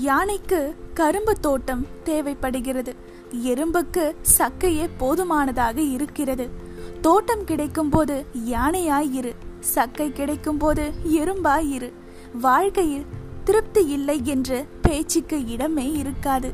யானைக்கு கரும்பு தோட்டம் தேவைப்படுகிறது. எறும்புக்கு சக்கையே போதுமானதாக இருக்கிறது. தோட்டம் கிடைக்கும் போது யானையாய் இரு. சக்கை கிடைக்கும் போது எறும்பாய் இரு. வாழ்க்கையில் திருப்தி இல்லை என்று பேச்சுக்கு இடமே இருக்காது.